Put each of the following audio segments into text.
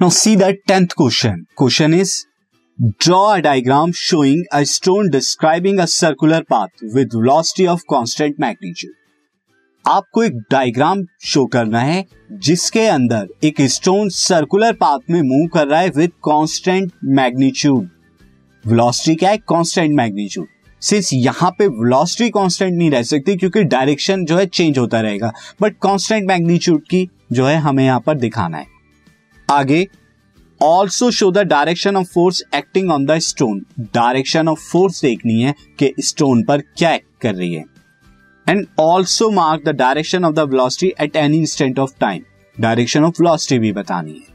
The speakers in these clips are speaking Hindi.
Now see the tenth question. Question is, draw a diagram showing a stone describing a circular path with velocity of constant magnitude. आपको एक डायग्राम शो करना है, जिसके अंदर एक स्टोन सर्कुलर पाथ में मूव कर रहा है विद कांस्टेंट मैग्नीट्यूड वेलोसिटी क्या है कांस्टेंट मैग्नीट्यूड सिंस यहाँ पे वेलोसिटी कांस्टेंट नहीं रह सकती, क्योंकि डायरेक्शन जो है चेंज होता रहेगा बट कांस्टेंट मैग्नीट्यूड की जो है हमें यहाँ पर दिखाना है आगे also show the direction of force acting on the stone direction of force देखनी है कि स्टोन पर क्या एक्ट कर रही है। And also mark the direction of the velocity at any instant of time direction of velocity भी बतानी है।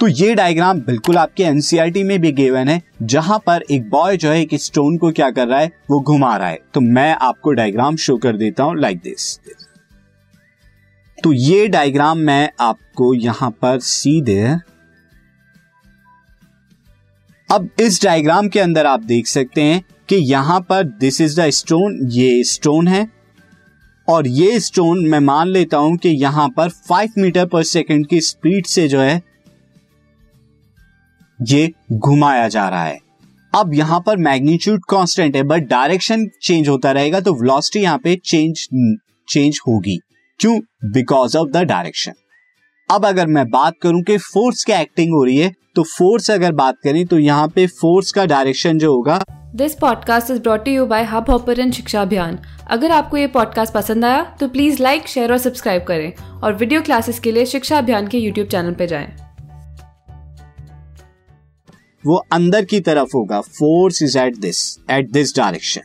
तो ये डायग्राम बिल्कुल आपके एनसीआरटी में भी गिवन है, जहाँ पर एक बॉय जो है, एक स्टोन को क्या कर रहा है, वो घुमा रहा है। तो मैं आपको डायग्राम शो कर देता हूँ लाइक दिस तो ये डायग्राम मैं आपको यहाँ पर सीधे अब इस डायग्राम के अंदर आप देख सकते हैं कि यहाँ पर दिस इज़ द स्टोन ये स्टोन है। और ये स्टोन मैं मान लेता हूँ कि यहाँ पर फाइव मीटर पर सेकेंड की स्पीड से जो है, ये घुमाया जा रहा है। अब यहाँ पर मैग्नीट्यूड कांस्टेंट है बट डायरेक्शन चेंज होता रहेगा तो वेलोसिटी यहाँ पे चेंज चेंज होगी। क्यों? बिकॉज़ ऑफ़ द डायरेक्शन अब अगर मैं बात करूँ कि फोर्स क्या एक्टिंग हो रही है तो फोर्स अगर बात करें तो यहाँ पे फोर्स का डायरेक्शन जो होगा। This podcast is brought you by Hubhopper शिक्षा अभियान अगर आपको ये पॉडकास्ट पसंद आया तो प्लीज़ लाइक शेयर और सब्सक्राइब करें। और वीडियो क्लासेस के लिए शिक्षा अभियान के यूट्यूब चैनल पर जाएँ। वो अंदर की तरफ़ होगा। Force is at this at this direction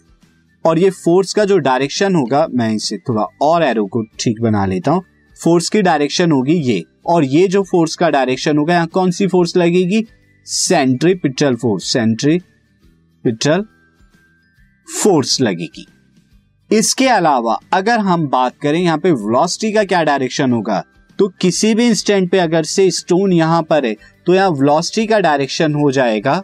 और ये फोर्स का जो डायरेक्शन होगा, मैं इसे थोड़ा और एरो को ठीक बना लेता हूँ। फोर्स की डायरेक्शन होगी ये और ये जो फोर्स का डायरेक्शन होगा, यहाँ कौन सी फोर्स लगेगी? Centripetal force centri centripetal force लगेगी। इसके अलावा अगर हम बात करें, यहाँ पे वेलोसिटी का क्या डायरेक्शन होगा तो किसी भी इंस्टेंट पे अगर से स्टोन यहाँ पर है तो यहाँ वेलोसिटी का डायरेक्शन हो जाएगा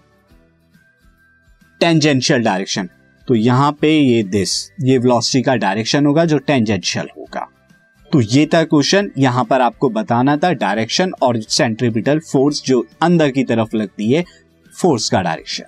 टेंजेंशियल डायरेक्शन तो यहाँ पे ये दिस ये वेलोसिटी का डायरेक्शन होगा जो टेंजेंशियल होगा। तो ये था क्वेश्चन यहाँ पर आपको बताना था डायरेक्शन और सेंट्रीपिटल फोर्स जो अंदर की तरफ़ लगती है फोर्स का डायरेक्शन